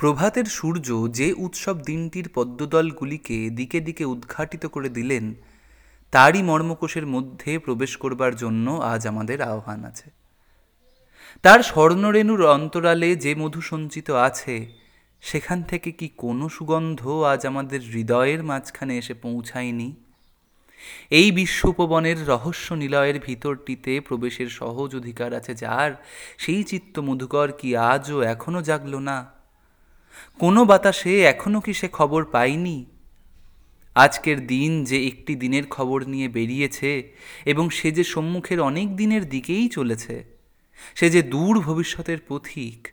প্রভাতের সূর্য যে উৎসব দিনটির পদ্মদলগুলিকে দিকে দিকে উদ্ঘাটিত করে দিলেন, তারই মর্মকোষের মধ্যে প্রবেশ করবার জন্য আজ আমাদের আহ্বান আছে। তার স্বর্ণরেণুর অন্তরালে যে মধু সঞ্চিত আছে, সেখান থেকে কি কোনো সুগন্ধ আজ আমাদের হৃদয়ের মাঝখানে এসে পৌঁছায়নি? এই বিশ্ব উপবনের রহস্য নিলয়ের ভিতরটিতে প্রবেশের সহজ অধিকার আছে যার, সেই চিত্ত মধুকর কি আজও এখনও জাগল না? কোনো বাতাসে এখনও কি সে খবর পায়নি আজকের দিন যে একটি দিনের খবর নিয়ে বেরিয়েছে এবং সে যে সম্মুখের অনেক দিনের দিকেই চলেছে, সে যে দূর ভবিষ্যতের পথিক,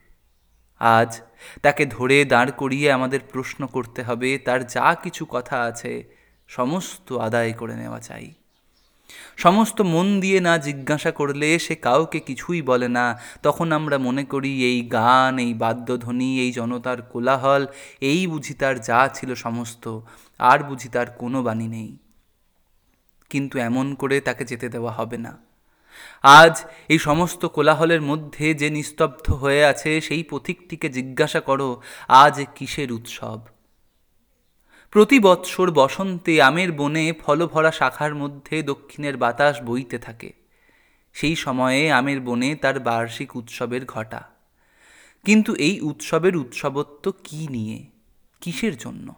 আজ তাকে ধরে দাঁড় করিয়ে আমাদের প্রশ্ন করতে হবে, তার যা কিছু কথা আছে, সমস্ত আদায় করে নেওয়া চাই। সমস্ত মন দিয়ে না জিজ্ঞাসা করলে সে কাউকে কিছুই বলে না। তখন আমরা মনে করি, এই গান, এই বাদ্যধ্বনি, এই জনতার কোলাহল, এই বুঝি তার যা ছিল সমস্ত, আর বুঝি তার কোনো বাণী নেই। কিন্তু এমন করে তাকে যেতে দেওয়া হবে না। আজ এই সমস্ত কোলাহলের মধ্যে যে নিস্তব্ধ হয়ে আছে, সেই পথিকটিকে জিজ্ঞাসা করো, আজ কিসের উৎসব? প্রতি বৎসর বসন্তে আমের বনে ফলভরা শাখার মধ্যে দক্ষিণের বাতাস বইতে থাকে। সেই সময়ে আমের বনে তার বার্ষিক উৎসবের ঘটা। কিন্তু এই উৎসবের উৎসবত্ব কি নিয়ে? কিসের জন্য?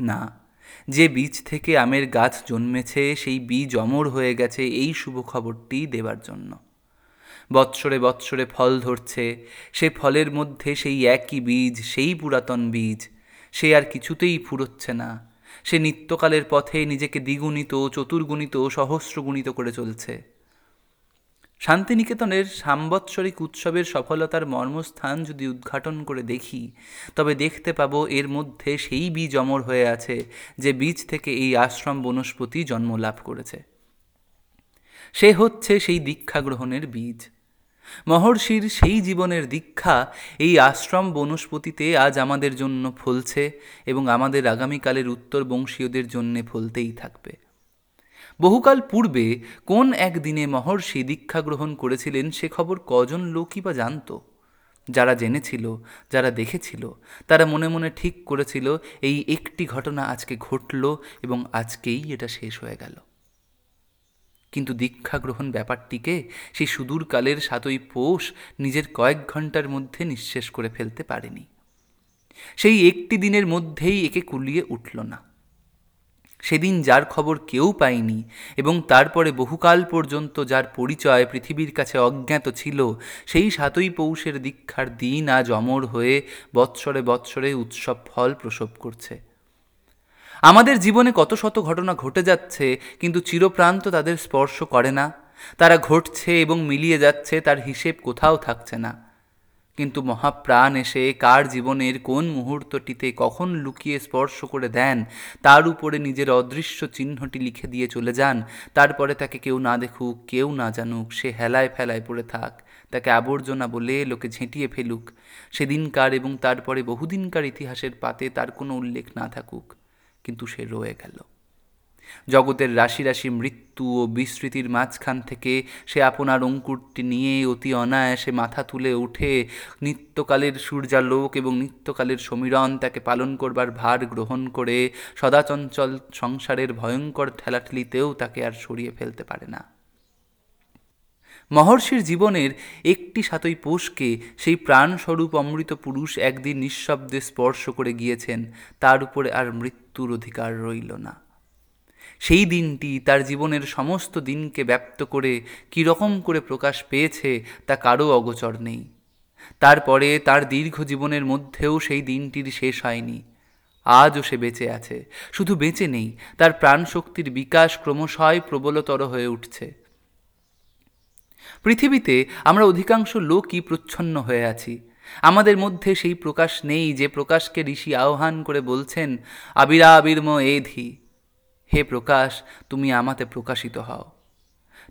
না, যে বীজ থেকে আমের গাছ জন্মেছে, সেই বীজ অমর হয়ে গেছে, এই শুভ খবরটি দেবার জন্য। বৎসরে বৎসরে ফল ধরছে, সে ফলের মধ্যে সেই একই বীজ, সেই পুরাতন বীজ সে আর কিছুতেই ফুরোচ্ছে না। সে নিত্যকালের পথে নিজেকে দ্বিগুণিত, চতুর্গুণিত, সহস্রগুণিত করে চলছে। শান্তিনিকেতনের সাম্বৎসরিক উৎসবের সফলতার মর্মস্থান যদি উদ্ঘাটন করে দেখি, তবে দেখতে পাবো এর মধ্যে সেই বীজ অমর হয়ে আছে, যে বীজ থেকে এই আশ্রম বনস্পতি জন্ম লাভ করেছে। সে হচ্ছে সেই দীক্ষা গ্রহণের বীজ। মহর্ষির সেই জীবনের দীক্ষা এই আশ্রম বনস্পতিতে আজ আমাদের জন্য ফলছে এবং আমাদের আগামীকালের উত্তর বংশীয়দের জন্যে ফলতেই থাকবে। বহুকাল পূর্বে কোন একদিনে মহর্ষি দীক্ষা গ্রহণ করেছিলেন সে খবর কজন লোকই বা জানত? যারা জেনেছিল, যারা দেখেছিল, তারা মনে মনে ঠিক করেছিল, এই একটি ঘটনা আজকে ঘটল এবং আজকেই এটা শেষ হয়ে গেল। কিন্তু দীক্ষা গ্রহণ ব্যাপারটিকে সেই সুদূরকালের সাতই পৌষ নিজের কয়েক ঘণ্টার মধ্যে নিঃশেষ করে ফেলতে পারেনি। সেই একটি দিনের মধ্যেই একে কুলিয়ে উঠল না। সেদিন যার খবর কেউ পায়নি এবং তারপরে বহুকাল পর্যন্ত যার পরিচয় পৃথিবীর কাছে অজ্ঞাত ছিল, সেই সাতই পৌষের দীক্ষার দিন আজ অমর হয়ে বৎসরে বৎসরে উৎসব ফল প্রসব করছে। আমাদের জীবনে কত শত ঘটনা ঘটে যাচ্ছে, কিন্তু চিরপ্রান্ত তাদের স্পর্শ করে না। তারা ঘটছে এবং মিলিয়ে যাচ্ছে, তার হিসেব কোথাও থাকছে না। কিন্তু মহাপ্রাণ এসে কার জীবনের কোন মুহূর্তটিতে কখন লুকিয়ে স্পর্শ করে দেন, তার উপরে নিজের অদৃশ্য চিহ্নটি লিখে দিয়ে চলে যান। তারপরে তাকে কেউ না দেখুক, কেউ না জানুক, সে হেলায় ফেলায় পড়ে থাক। তাকে আবর্জনা বলে লোকে ঝেঁটিয়ে ফেলুক। সেদিনকার এবং তারপরে বহুদিনকার ইতিহাসের পাতে তার কোনো উল্লেখ না থাকুক। কিন্তু সে রয়ে গেল। জগতের রাশি রাশি মৃত্যু ও বিস্মৃতির মাঝখান থেকে সে আপনার অঙ্কুরটি নিয়ে অতি অনায়াসে মাথা তুলে উঠে নিত্যকালের সূর্যালোক এবং নিত্যকালের সমীরণ তাকে পালন করবার ভার গ্রহণ করে সদাচঞ্চল সংসারের ভয়ঙ্কর ঠেলাঠেলিতেও তাকে আর সরিয়ে ফেলতে পারে না। মহর্ষির জীবনের একটি সাতই পোষকে সেই প্রাণস্বরূপ অমৃত পুরুষ একদিন নিঃশব্দে স্পর্শ করে গিয়েছেন, তার উপরে আর মৃত্যুর অধিকার রইল না। সেই দিনটি তার জীবনের সমস্ত দিনকে ব্যপ্ত করে কীরকম করে প্রকাশ পেয়েছে তা কারও অগোচর নেই। তারপরে তার দীর্ঘ জীবনের মধ্যেও সেই দিনটির শেষ হয়নি। আজও সে বেঁচে আছে। শুধু বেঁচে নেই, তার প্রাণশক্তির বিকাশ ক্রমশই প্রবলতর হয়ে উঠছে। পৃথিবীতে আমরা অধিকাংশ লোকই প্রচ্ছন্ন হয়ে আছি। আমাদের মধ্যে সেই প্রকাশ নেই যে প্রকাশকে ঋষি আহ্বান করে বলছেন আবিরা আবিরাবির্ম এধি। হে প্রকাশ, তুমি আমাতে প্রকাশিত হও।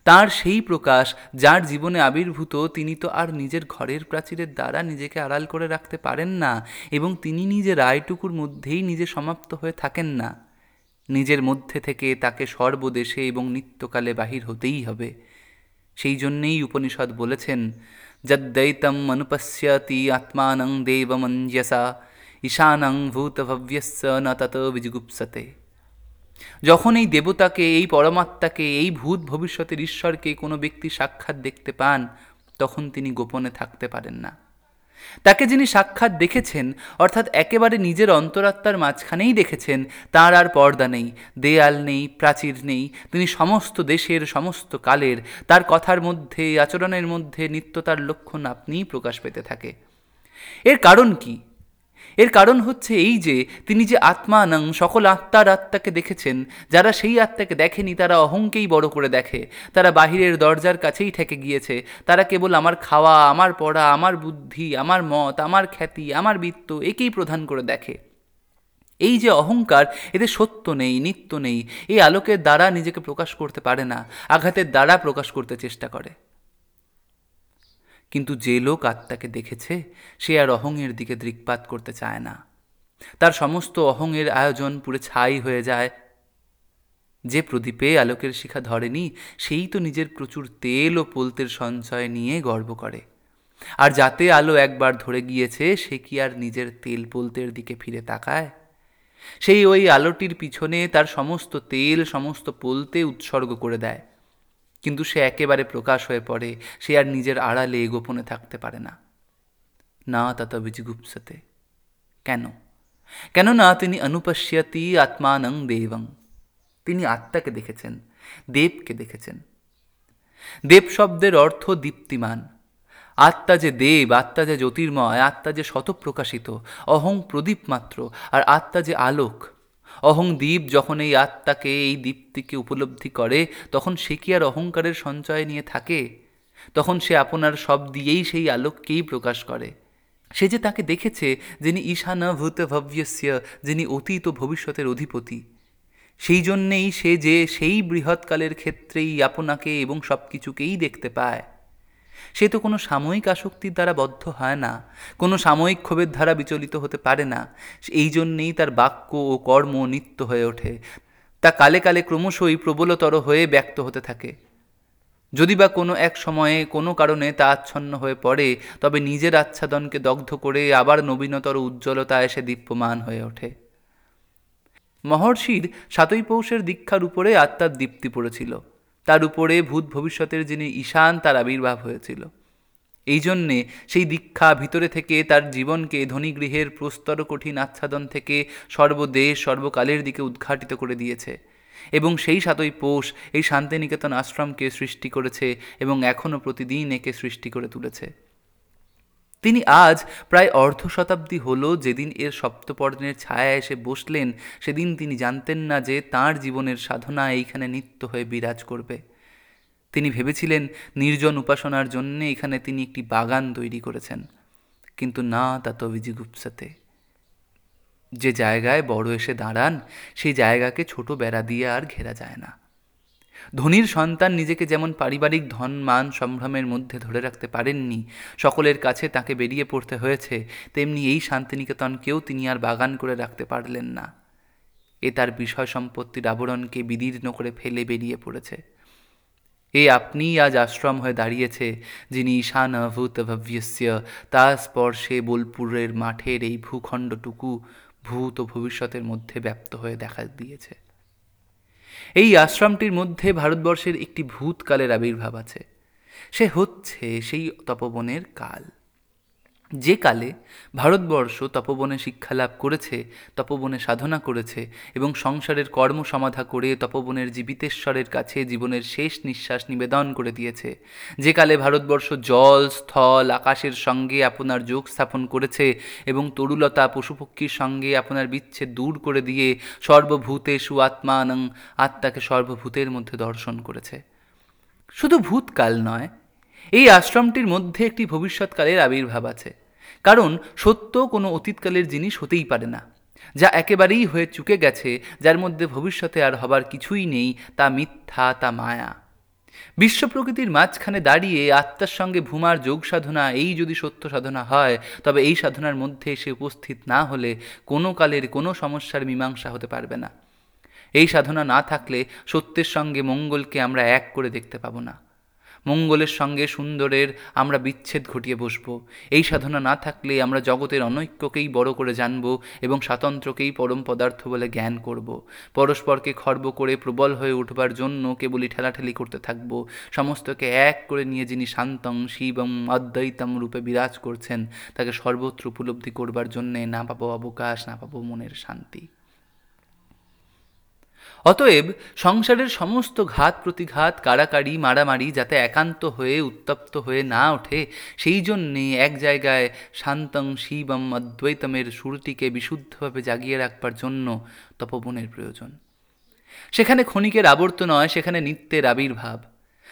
তার সেই প্রকাশ, যার জীবনে আবির্ভূত, তিনি তো আর নিজের ঘরের প্রাচীরের দ্বারা নিজেকে আড়াল করে রাখতে পারেন না এবং তিনি নিজের রায়টুকুর মধ্যেই নিজে সমাপ্ত হয়ে থাকেন না। নিজের মধ্যে থেকে তাকে সর্বদেশে এবং নিত্যকালে বাহির হতেই হবে। সেই জন্যেই উপনিষদ বলেছেন যদ্দৈতম অনুপশ্যতি আত্মানং দেবমঞ্জসা, ঈশানং ভূতভব্যস্য ন তত বিজুগুপ্সতে। যখন এই দেবতাকে, এই পরমাত্মাকে, এই ভূত ভবিষ্যতের ঈশ্বরকে কোনো ব্যক্তি সাক্ষাৎ দেখতে পান, তখন তিনি গোপনে থাকতে পারেন না। তাকে যিনি সাক্ষাৎ দেখেছেন, অর্থাৎ একেবারে নিজের অন্তরাত্মার মাঝখানেই দেখেছেন, তার আর পর্দা নেই, দেয়াল নেই, প্রাচীর নেই, তিনি সমস্ত দেশের, সমস্ত কালের, তার কথার মধ্যে, আচরণের মধ্যে, নিত্যতার লক্ষণ আপনিই প্রকাশ পেতে থাকে। এর কারণ কি? এর কারণ হচ্ছে এই যে, তিনি যে আত্মা নং সকল আত্মার আত্মাকে দেখেছেন, যারা সেই আত্মাকে দেখেনি তারা অহংকেই বড় করে দেখে। তারা বাহিরের দরজার কাছেই ঠেকে গিয়েছে। তারা কেবল আমার খাওয়া, আমার পড়া, আমার বুদ্ধি, আমার মত, আমার খ্যাতি, আমার বৃত্ত একেই প্রধান করে দেখে। এই যে অহংকার, এতে সত্য নেই, নিত্য নেই। এই আলোকের দ্বারা নিজেকে প্রকাশ করতে পারে না, আঘাতের দ্বারা প্রকাশ করতে চেষ্টা করে। কিন্তু যে লোক আত্মাকে দেখেছে, সে আর অহংয়ের দিকে দৃকপাত করতে চায় না। তার সমস্ত অহংয়ের আয়োজন পুরে ছাই হয়ে যায়। যে প্রদীপে আলোকের শিখা ধরেনি, সেই তো নিজের প্রচুর তেল ও পোলতের সঞ্চয় নিয়ে গর্ব করে। আর যাতে আলো একবার ধরে গিয়েছে, সে কি আর নিজের তেল পোলতের দিকে ফিরে তাকায়? সেই ওই আলোটির পিছনে তার সমস্ত তেল, সমস্ত পোলতে উৎসর্গ করে দেয়। কিন্তু সে একেবারে প্রকাশ হয়ে পড়ে, সে আর নিজের আড়ালে গোপনে থাকতে পারে না। না তত বিজিগুপ্সতে কেন? কেননা তিনি অনুপশ্যতি আত্মানং দেবং। তিনি আত্মাকে দেখেছেন, দেবকে দেখেছেন। দেব শব্দের অর্থ দীপ্তিমান। আত্মা যে দেব, আত্মা যে জ্যোতির্ময়, আত্মা যে শতপ্রকাশিত, অহং প্রদীপ মাত্র আর আত্মা যে আলোক অহং দ্বীপ যখন এই আত্মাকে, এই দীপ্তিকে উপলব্ধি করে, তখন সে কি আর অহংকারের সঞ্চয় নিয়ে থাকে? তখন সে আপনার সব দিয়েই সেই আলোককেই প্রকাশ করে। সে যে তাকে দেখেছে, যিনি ঈশান ভূত ভব্যস্য যিনি অতীত ও ভবিষ্যতের অধিপতি। সেই জন্যেই সে যে সেই বৃহৎকালের ক্ষেত্রেই আপনাকে এবং সব কিছুকেই দেখতে পায়। সে তো কোনো সাময়িক আসক্তির দ্বারা বদ্ধ হয় না, কোনো সাময়িক ক্ষোভের দ্বারা বিচলিত হতে পারে না। এই জন্যেই তার বাক্য ও কর্ম নিত্য হয়ে ওঠে। তা কালে কালে ক্রমশই প্রবলতর হয়ে ব্যক্ত হতে থাকে। যদি বা কোনো এক সময়ে কোনো কারণে তা আচ্ছন্ন হয়ে পড়ে, তবে নিজের আচ্ছাদনকে দগ্ধ করে আবার নবীনতর উজ্জ্বলতা এসে দীপ্যমান হয়ে ওঠে। মহর্ষির সাতই পৌষের দীক্ষার উপরে আত্মার দীপ্তি পড়েছিল। তার উপরে ভূত ভবিষ্যতের যিনি ঈশান, তার আবির্ভাব হয়েছিল। এই জন্যে সেই দীক্ষা ভিতরে থেকে তার জীবনকে ধনীগৃহের প্রস্তর কঠিন আচ্ছাদন থেকে সর্বদেশ, সর্বকালের দিকে উদ্ঘাটিত করে দিয়েছে এবং সেই সাতই পোষ এই শান্তিনিকেতন আশ্রমকে সৃষ্টি করেছে এবং এখনও প্রতিদিন একে সৃষ্টি করে তুলেছে। তিনি আজ প্রায় অর্ধ শতাব্দী হল যেদিন এর সপ্তপর্ণের ছায়া এসে বসলেন, সেদিন তিনি জানতেন না যে তার জীবনের সাধনা এইখানে নিত্য হয়ে বিরাজ করবে। তিনি ভেবেছিলেন নির্জন উপাসনার জন্যে এখানে তিনি একটি বাগান তৈরি করেছেন, কিন্তু না তা তো বিজিগুপ্সাতে যে জায়গায় বড় এসে দাঁড়ান, সেই জায়গাকে ছোট বেড়া দিয়ে আর ঘেরা যায় না। ধনির সন্তান নিজেকে যেমন পারিবারিক ধন, মান, সম্ভ্রমের মধ্যে ধরে রাখতে পারেননি, সকলের কাছে তাকে বেরিয়ে পড়তে হয়েছে, তেমনি এই শান্তিনিকেতনকেও তিনি আর বাগান করে রাখতে পারলেন না। এ তার বিষয় সম্পত্তির আবরণকে বিদীর্ণ করে ফেলে বেরিয়ে পড়েছে। এ আপনিই আজ আশ্রম হয়ে দাঁড়িয়েছে, যিনি ঈশান ভূত ভব্যস্য তার স্পর্শে বোলপুরের মাঠের এই ভূখণ্ডটুকু ভূত ও ভবিষ্যতের মধ্যে ব্যপ্ত হয়ে দেখা দিয়েছে। এই আশ্রমটির মধ্যে ভারতবর্ষের একটি ভূতকালের আবির্ভাব আছে। সে হচ্ছে সেই তপবনের কাল। যে কালে ভারতবর্ষ তপবনে শিক্ষা লাভ করেছে, তপবনে সাধনা করেছে এবং সংসারের কর্ম সমাধা করে তপবনের জীবিতেশ্বরের কাছে জীবনের শেষ নিঃশ্বাস নিবেদন করে দিয়েছে। যে কালে ভারতবর্ষ জল, স্থল, আকাশের সঙ্গে আপনার যোগ স্থাপন করেছে এবং তরুলতা পশুপক্ষীর সঙ্গে আপনার বিচ্ছেদ দূর করে দিয়ে সর্বভূতে সুআত্মানং আত্মাকে সর্বভূতের মধ্যে দর্শন করেছে। শুধু ভূতকাল নয়, এই আশ্রমটির মধ্যে একটি ভবিষ্যৎকালের আবির্ভাব আছে। কারণ সত্য কোনো অতীতকালের জিনিস হতেই পারে না, যা একেবারেই হয়ে চুকে গেছে, যার মধ্যে ভবিষ্যতে আর হবার কিছুই নেই, তা মিথ্যা, তা মায়া। বিশ্ব প্রকৃতির মাঝখানে দাঁড়িয়ে আত্মার সঙ্গে ভূমার যোগ সাধনা, এই যদি সত্য সাধনা হয়, তবে এই সাধনার মধ্যে সে উপস্থিত না হলে কোনো কালের কোনো সমস্যার মীমাংসা হতে পারবে না। এই সাধনা না থাকলে সত্যের সঙ্গে মঙ্গলকে আমরা এক করে দেখতে পাবো না। মঙ্গলের সঙ্গে সুন্দরের আমরা বিচ্ছেদ ঘটিয়ে বসব। এই সাধনা না থাকলে আমরা জগতের অনৈক্যকেই বড় করে জানব এবং স্বাতন্ত্র্যকেই পরম পদার্থ বলে জ্ঞান করব। পরস্পরকে খর্ব করে প্রবল হয়ে উঠবার জন্য কেবলই ঠেলাঠেলি করতে থাকব। সমস্তকে এক করে নিয়ে যিনি শান্তং শিবম অদ্বৈতম রূপে বিরাজ করছেন, তাকে সর্বত্র উপলব্ধি করবার জন্যে না পাবো অবকাশ, না পাবো মনের শান্তি। অতএব সংসারের সমস্ত ঘাত, প্রতিঘাত, কাড়াকাড়ি, মারামারি যাতে একান্ত হয়ে, উত্তপ্ত হয়ে না ওঠে, সেই জন্যে এক জায়গায় শান্তং শিবম অদ্বৈতমের সুরটিকে বিশুদ্ধভাবে জাগিয়ে রাখবার জন্য তপবনের প্রয়োজন। সেখানে ক্ষণিকের আবর্ত নয় সেখানে নিত্যের আবির্ভাব।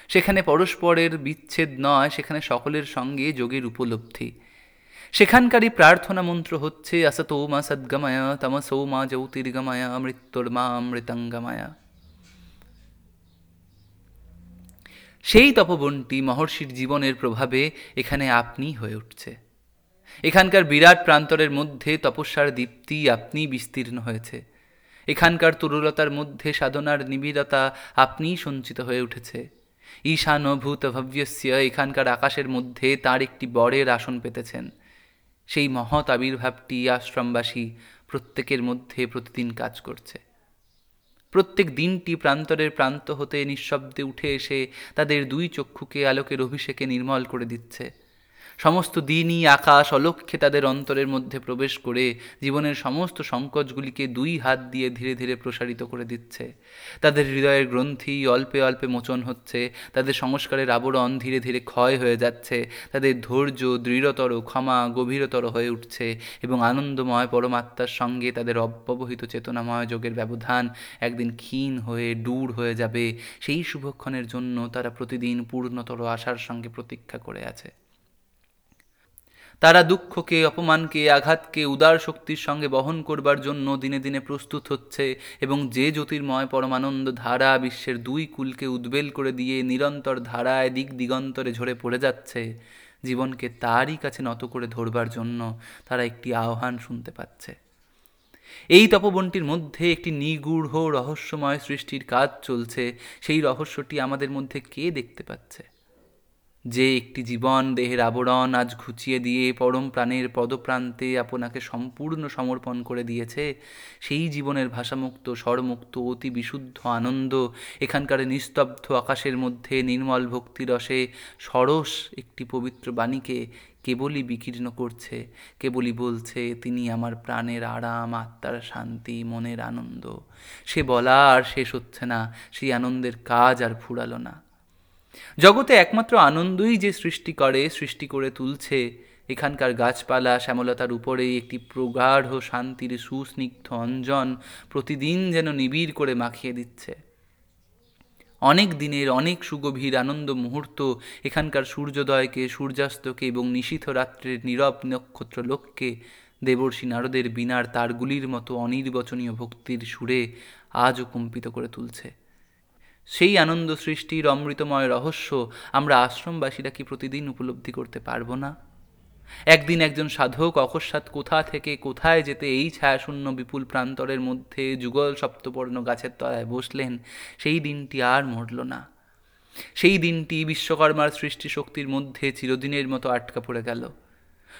সেখানে পরস্পরের বিচ্ছেদ নয়, সেখানে সকলের সঙ্গে যোগের উপলব্ধি। সেখানকারই প্রার্থনা মন্ত্র হচ্ছে, আসতো মা সদ্গময়, তমসো মা জ্যোতির্গময়, মৃত্যুর্মা মৃতঙ্গমায়া সেই তপবনটি মহর্ষির জীবনের প্রভাবে এখানে আপনি হয়ে উঠছে। এখানকার বিরাট প্রান্তরের মধ্যে তপস্যার দীপ্তি আপনি বিস্তীর্ণ হয়েছে। এখানকার তরুলতার মধ্যে সাধনার নিবিড়তা আপনিই সঞ্চিত হয়ে উঠেছে। ঈশানভূত ভব্যস্য এখানকার আকাশের মধ্যে তার একটি বরের আসন পেতেছেন। সেই মহৎ আবির্ভাবটি আশ্রমবাসী প্রত্যেকের মধ্যে প্রতিদিন কাজ করছে। প্রত্যেক দিনটি প্রান্তরের প্রান্ত হতে নিঃশব্দে উঠে এসে তাদের দুই চক্ষুকে আলোকের অভিষেকে নির্মল করে দিচ্ছে। সমস্ত দিনই আকাশ অলক্ষ্যে তাদের অন্তরের মধ্যে প্রবেশ করে জীবনের সমস্ত সংকোচগুলিকে দুই হাত দিয়ে ধীরে ধীরে প্রসারিত করে দিচ্ছে। তাদের হৃদয়ের গ্রন্থি অল্পে অল্পে মোচন হচ্ছে, তাদের সংস্কারের আবরণ ধীরে ধীরে ক্ষয় হয়ে যাচ্ছে, তাদের ধৈর্য দৃঢ়তর, ক্ষমা গভীরতর হয়ে উঠছে এবং আনন্দময় পরমাত্মার সঙ্গে তাদের অব্যবহিত চেতনাময় যোগের ব্যবধান একদিন ক্ষীণ হয়ে দূর হয়ে যাবে। সেই শুভক্ষণের জন্য তারা প্রতিদিন পূর্ণতর আশার সঙ্গে প্রতীক্ষা করে আছে। তারা দুঃখকে, অপমানকে, আঘাতকে, উদার শক্তির সঙ্গে বহন করবার জন্য দিনে দিনে প্রস্তুত হচ্ছে এবং যে জ্যোতির্ময় পরমানন্দ ধারা বিশ্বের দুই কুলকে উদ্বেল করে দিয়ে নিরন্তর ধারায় দিক দিগন্তরে ঝরে পড়ে যাচ্ছে, জীবনকে তারই কাছে নত করে ধরবার জন্য তারা একটি আহ্বান শুনতে পাচ্ছে। এই তপবনটির মধ্যে একটি নিগূঢ় রহস্যময় সৃষ্টির কাজ চলছে, সেই রহস্যটি আমাদের মধ্যে কে দেখতে পাচ্ছে? যে একটি জীবন দেহের আবরণ আজ ঘুচিয়ে দিয়ে পরম প্রাণের পদপ্রান্তে আপনাকে সম্পূর্ণ সমর্পণ করে দিয়েছে, সেই জীবনের ভাষামুক্ত, স্বরমুক্ত, অতি বিশুদ্ধ আনন্দ, এখানকার নিস্তব্ধ আকাশের মধ্যে নির্মল ভক্তিরসে সরস একটি পবিত্র বাণীকে কেবলই বিকীর্ণ করছে, কেবলই বলছে, তিনি আমার প্রাণের আরাম, আত্মার শান্তি, মনের আনন্দ। সে বলা আর শেষ হচ্ছে না, সেই আনন্দের কাজ আর ফুরালো না। জগতে একমাত্র আনন্দই যে সৃষ্টি করে সৃষ্টি করে তুলছে। এখানকার গাছপালা শ্যামলতার উপরেই একটি প্রগাঢ় শান্তির সুস্নিগ্ধ অঞ্জন প্রতিদিন যেন নিবিড় করে মাখিয়ে দিচ্ছে। অনেক দিনের অনেক সুগভীর আনন্দ মুহূর্ত এখানকার সূর্যোদয়কে, সূর্যাস্তকে এবং নিশীথ রাত্রের নীরব নক্ষত্র লোককে দেবর্ষী নারদের বিনার তারগুলির মতো অনির্বচনীয় ভক্তির সুরে আজও কম্পিত করে তুলছে। সেই আনন্দ সৃষ্টির অমৃতময় রহস্য আমরা আশ্রমবাসীরা কি প্রতিদিন উপলব্ধি করতে পারব না? একদিন একজন সাধক অকস্মাৎ কোথা থেকে কোথায় যেতে এই ছায়াশূন্য বিপুল প্রান্তরের মধ্যে যুগল সপ্তপর্ণ গাছের তলায় বসলেন, সেই দিনটি আর মরল না। সেই দিনটি বিশ্বকর্মার সৃষ্টি শক্তির মধ্যে চিরদিনের মতো আটকা পড়ে গেল।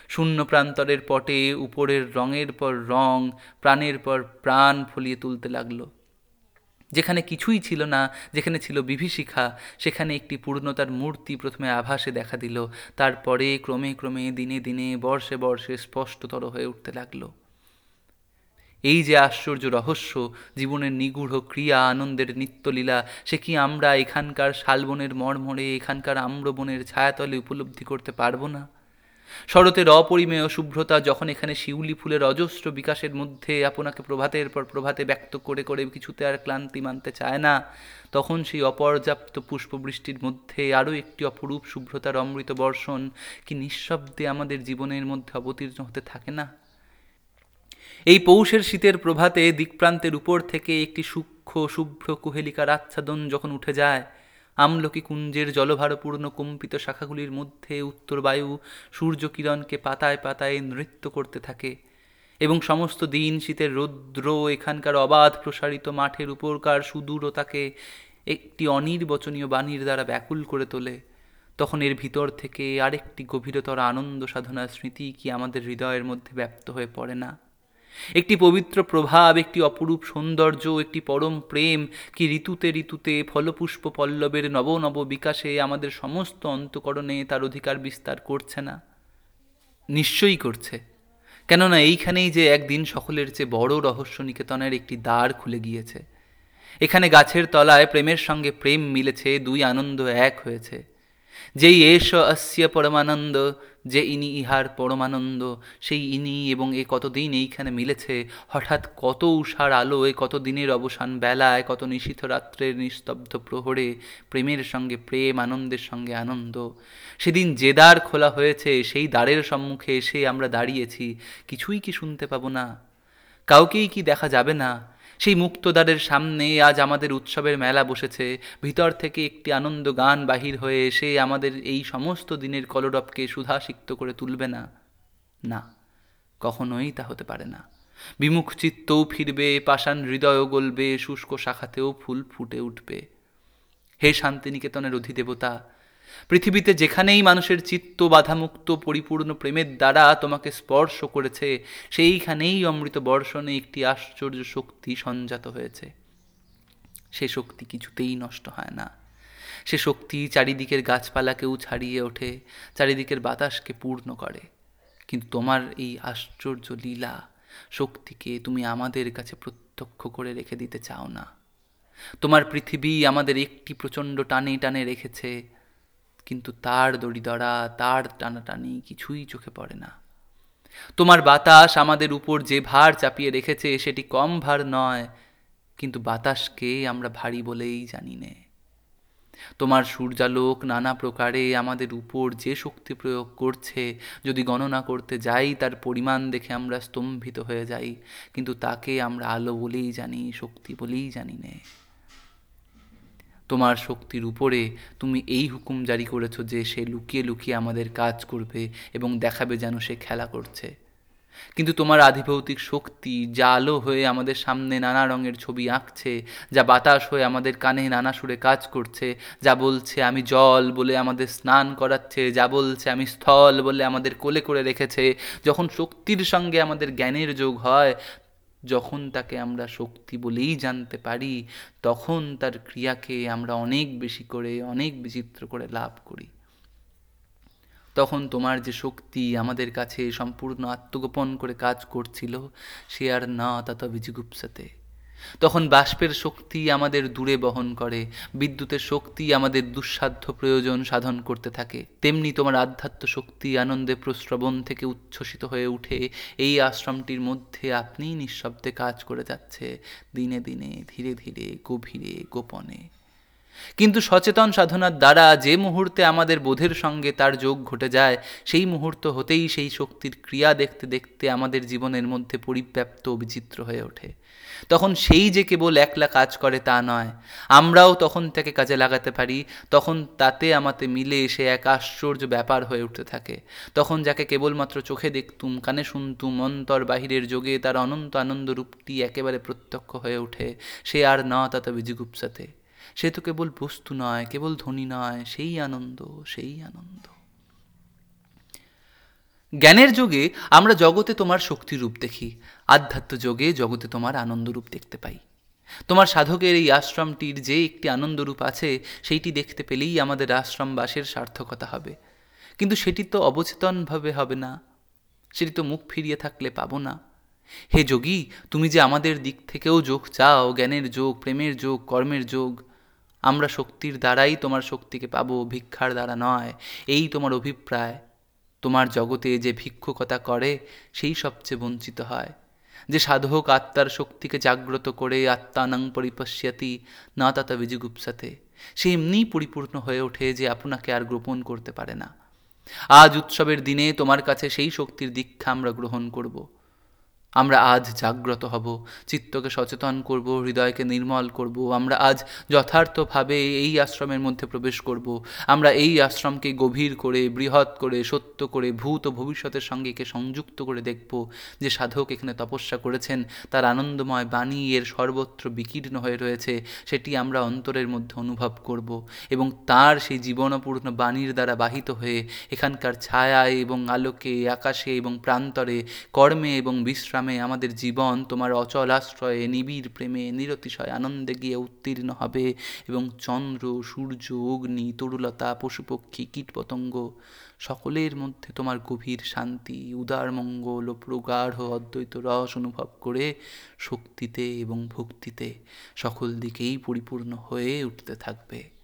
শূন্য প্রান্তরের পটে উপরের রঙের পর রং, প্রাণের পর প্রাণ ফলিয়ে তুলতে লাগল। যেখানে কিছুই ছিল না, যেখানে ছিল বিভীষিকা, সেখানে একটি পূর্ণতার মূর্তি প্রথমে আভাসে দেখা দিল, তারপরে ক্রমে ক্রমে দিনে দিনে বর্ষে বর্ষে স্পষ্টতর হয়ে উঠতে লাগল। এই যে আশ্চর্য রহস্য, জীবনের নিগূঢ় ক্রিয়া, আনন্দের নিত্যলীলা, সে কি আমরা এখানকার শালবনের মর্মরে, এখানকার আম্রবনের ছায়াতলে উপলব্ধি করতে পারব না? শরতের অপরিমেয় শুভ্রতা যখন এখানে শিউলি ফুলের অজস্র বিকাশের মধ্যে আপনাকে প্রভাতের পর প্রভাতে ব্যক্ত করে করে কিছুতে আর ক্লান্তি মানতে চায় না, তখন সেই অপর্যাপ্ত পুষ্পবৃষ্টির মধ্যে আরও একটি অপরূপ শুভ্রতার অমৃত বর্ষণ কি নিঃশব্দে আমাদের জীবনের মধ্যে অবতীর্ণ হতে থাকে না? এই পৌষের শীতের প্রভাতে দিকপ্রান্তের উপর থেকে একটি সূক্ষ্ম শুভ্র কুহেলিকার আচ্ছাদন যখন উঠে যায় আমলকি কুঞ্জের জলভারপূর্ণ কম্পিত শাখাগুলির মধ্যে উত্তর বায়ু সূর্যকিরণকে পাতায় পাতায় নৃত্য করতে থাকে এবং সমস্ত দিন শীতের রৌদ্র, এখানকার অবাধ প্রসারিত মাঠের উপরকার সুদূরতাকে একটি অনির্বচনীয় বাণীর দ্বারা ব্যাকুল করে তোলে। তখন এর ভিতর থেকে আরেকটি গভীরতর আনন্দ সাধনার স্মৃতি কি আমাদের হৃদয়ের মধ্যে ব্যপ্ত হয়ে পড়ে না? একটি পবিত্র প্রভাব, একটি অপরূপ সৌন্দর্য, একটি পরম প্রেম কি ঋতুতে ঋতুতে, ফলপুষ্প পল্লবের নব নব বিকাশে আমাদের সমস্ত অন্তকরণে তার অধিকার বিস্তার করছে না? নিশ্চয়ই করছে। কেননা এইখানেই যে একদিন সকলের চেয়ে বড় রহস্য নিকেতনের একটি দ্বার খুলে গিয়েছে। এখানে গাছের তলায় প্রেমের সঙ্গে প্রেম মিলেছে, দুই আনন্দ এক হয়েছে। যেই এস অস্য পরমানন্দ যে ইনি ইহার পরমানন্দ, সেই ইনি এবং এ কতদিন এইখানে মিলেছে? হঠাৎ কত উষার আলোয় কত দিনের অবসান বেলায় কত নিশীথ রাত্রের নিস্তব্ধ প্রহরে, প্রেমের সঙ্গে প্রেম, আনন্দের সঙ্গে আনন্দ। সেদিন যে দ্বার খোলা হয়েছে, সেই দ্বারের সম্মুখে এসে আমরা দাঁড়িয়েছি। কিছুই কি শুনতে পাবো না। কাউকেই কি দেখা যাবে না। সেই মুক্তদ্বারের সামনে আজ আমাদের উৎসবের মেলা বসেছে। ভিতর থেকে একটি আনন্দ গান বাহির হয়ে এসে আমাদের এই সমস্ত দিনের কলরবকে সুধাসিক্ত করে তুলবে না। না, কখনোই তা হতে পারে না। বিমুখ চিত্তও ফিরবে, পাষাণ হৃদয়ও গলবে, শুষ্ক শাখাতেও ফুল ফুটে উঠবে। হে শান্তিনিকেতনের অধিদেবতা পৃথিবীতে যেখানেই মানুষের চিত্ত বাধামুক্ত, পরিপূর্ণ প্রেমের দ্বারা তোমাকে স্পর্শ করেছে, সেইখানেই অমৃত বর্ষণে একটি আশ্চর্য শক্তি সঞ্জাত হয়েছে। সে শক্তি কিছুতেই নষ্ট হয় না। সে শক্তি চারিদিকের গাছপালাকেও ছাড়িয়ে ওঠে, চারিদিকের বাতাসকে পূর্ণ করে। কিন্তু তোমার এই আশ্চর্য লীলা শক্তিকে তুমি আমাদের কাছে প্রত্যক্ষ করে রেখে দিতে চাও না। তোমার পৃথিবী আমাদের একটি প্রচণ্ড টানে টানে রেখেছে কিন্তু তার দড়িদড়া, তার টানাটানি কিছুই চোখে পড়ে না। তোমার বাতাস আমাদের উপর যে ভার চাপিয়ে রেখেছে সেটি কম ভার নয়, কিন্তু বাতাসকে আমরা ভারী বলেই জানি নে। তোমার সূর্যালোক নানা প্রকারে আমাদের উপর যে শক্তি প্রয়োগ করছে, যদি গণনা করতে যাই তার পরিমাণ দেখে আমরা স্তম্ভিত হয়ে যাই, কিন্তু তাকে আমরা আলো বলেই জানি, শক্তি বলেই জানি নে। তোমার শক্তির উপরে তুমি এই হুকুম জারি করেছ যে সে লুকিয়ে লুকিয়ে আমাদের কাজ করবে এবং দেখাবে যেন সে খেলা করছে। কিন্তু তোমার আধিভৌতিক শক্তি যা আলো হয়ে আমাদের সামনে নানা রঙের ছবি আঁকছে, যা বাতাস হয়ে আমাদের কানে নানা সুরে কাজ করছে, যা বলছে, আমি জল বলে আমাদের স্নান করাচ্ছে, যা বলছে, আমি স্থল বলে আমাদের কোলে করে রেখেছে। যখন শক্তির সঙ্গে আমাদের জ্ঞানের যোগ হয় যখন তাকে আমরা শক্তি বলেই জানতে পারি, তখন তার ক্রিয়াকে আমরা অনেক বেশি করে, অনেক বিচিত্র করে লাভ করি। তখন তোমার যে শক্তি আমাদের কাছে সম্পূর্ণ আত্মগোপন করে কাজ করছিল, সে আর না তত বিজিগুপ্সাতে তখন বাষ্পের শক্তি আমাদের দূরে বহন করে, বিদ্যুতের শক্তি আমাদের দুঃসাধ্য প্রয়োজন সাধন করতে থাকে। তেমনি তোমার আধ্যাত্ম শক্তি আনন্দে প্রশ্রবণ থেকে উচ্ছ্বসিত হয়ে উঠে, এই আশ্রমটির মধ্যে আপনিই নিঃশব্দে কাজ করে যাচ্ছে, দিনে দিনে, ধীরে ধীরে, গভীরে, গোপনে। কিন্তু সচেতন সাধনার দ্বারা যে মুহূর্তে আমাদের বোধের সঙ্গে তার যোগ ঘটে যায়, সেই মুহূর্ত হতেই সেই শক্তির ক্রিয়া দেখতে দেখতে আমাদের জীবনের মধ্যে পরিব্যাপ্ত বিচিত্র হয়ে ওঠে। তখন সেই যে কেবল একলা কাজ করে তা নয়, আমরাও তখন তাকে কাজে লাগাতে পারি, তখন তাতে আমাতে মিলে এসে এক আশ্চর্য ব্যাপার হয়ে উঠতে থাকে। তখন যাকে কেবলমাত্র চোখে দেখতুম, কানে শুনতুম, অন্তর বাহিরের যোগে তার অনন্ত আনন্দ রূপটি একেবারে প্রত্যক্ষ হয়ে ওঠে, সে আর না তাতে বিজিগুপ্সাতে সে তো কেবল বস্তু নয়, কেবল ধনী নয়, সেই আনন্দ সেই আনন্দ। জ্ঞানের যোগে আমরা জগতে তোমার শক্তিরূপ দেখি, আধ্যাত্ম যোগে জগতে তোমার আনন্দরূপ দেখতে পাই। তোমার সাধকের এই আশ্রমটির যে একটি আনন্দরূপ আছে, সেইটি দেখতে পেলেই আমাদের আশ্রমবাসের সার্থকতা হবে। কিন্তু সেটি তো অবচেতনভাবে হবে না, সেটি তো মুখ ফিরিয়ে থাকলে পাবো না। হে যোগী, তুমি যে আমাদের দিক থেকেও যোগ চাও, জ্ঞানের যোগ, প্রেমের যোগ, কর্মের যোগ আমরা শক্তির দ্বারাই তোমার শক্তিকে পাবো, ভিক্ষার দ্বারা নয়। এই তোমার অভিপ্রায়। তোমার জগতে যে ভিক্ষুকতা করে, সেই সবচেয়ে বঞ্চিত হয়। যে সাধক আত্মার শক্তিকে জাগ্রত করে আত্মানাং পরিপশ্যাতি, না তাতা বিজিগুপ্সাতে। সে এমনিই পরিপূর্ণ হয়ে ওঠে যে আপনাকে আর গোপন করতে পারে না। আজ উৎসবের দিনে তোমার কাছে সেই শক্তির দীক্ষা আমরা গ্রহণ করব। আমরা আজ জাগ্রত হব, চিত্তকে সচেতন করব, হৃদয়কে নির্মল করব, আমরা আজ যথার্থভাবে এই আশ্রমের মধ্যে প্রবেশ করব, আমরা এই আশ্রমকে গভীর করে, বৃহৎ করে, সত্য করে, ভূত ও ভবিষ্যতের সঙ্গে একে সংযুক্ত করে দেখব, যে সাধক এখানে তপস্যা করেছেন, তার আনন্দময় বাণী এর সর্বত্র বিকীর্ণ হয়ে রয়েছে, সেটি আমরা অন্তরের মধ্যে অনুভব করব এবং তার সেই জীবনপূর্ণ বাণীর দ্বারা বাহিত হয়ে, এখানকার ছায়ায় এবং আলোকে, আকাশে এবং প্রান্তরে, কর্মে এবং বিশ্রামে আমাদের জীবন তোমার অচল আশ্রয়ে, নিবিড় প্রেমে, নিরতিশয় আনন্দে গিয়ে উত্তীর্ণ হবে এবং চন্দ্র, সূর্য, অগ্নি, তরুলতা, পশুপক্ষী, কীটপতঙ্গ সকলের মধ্যে তোমার গভীর শান্তি, উদার মঙ্গল ও প্রগাঢ় অদ্বৈত রস অনুভব করে শক্তিতে এবং ভক্তিতে সকল দিকেই পরিপূর্ণ হয়ে উঠতে থাকবে।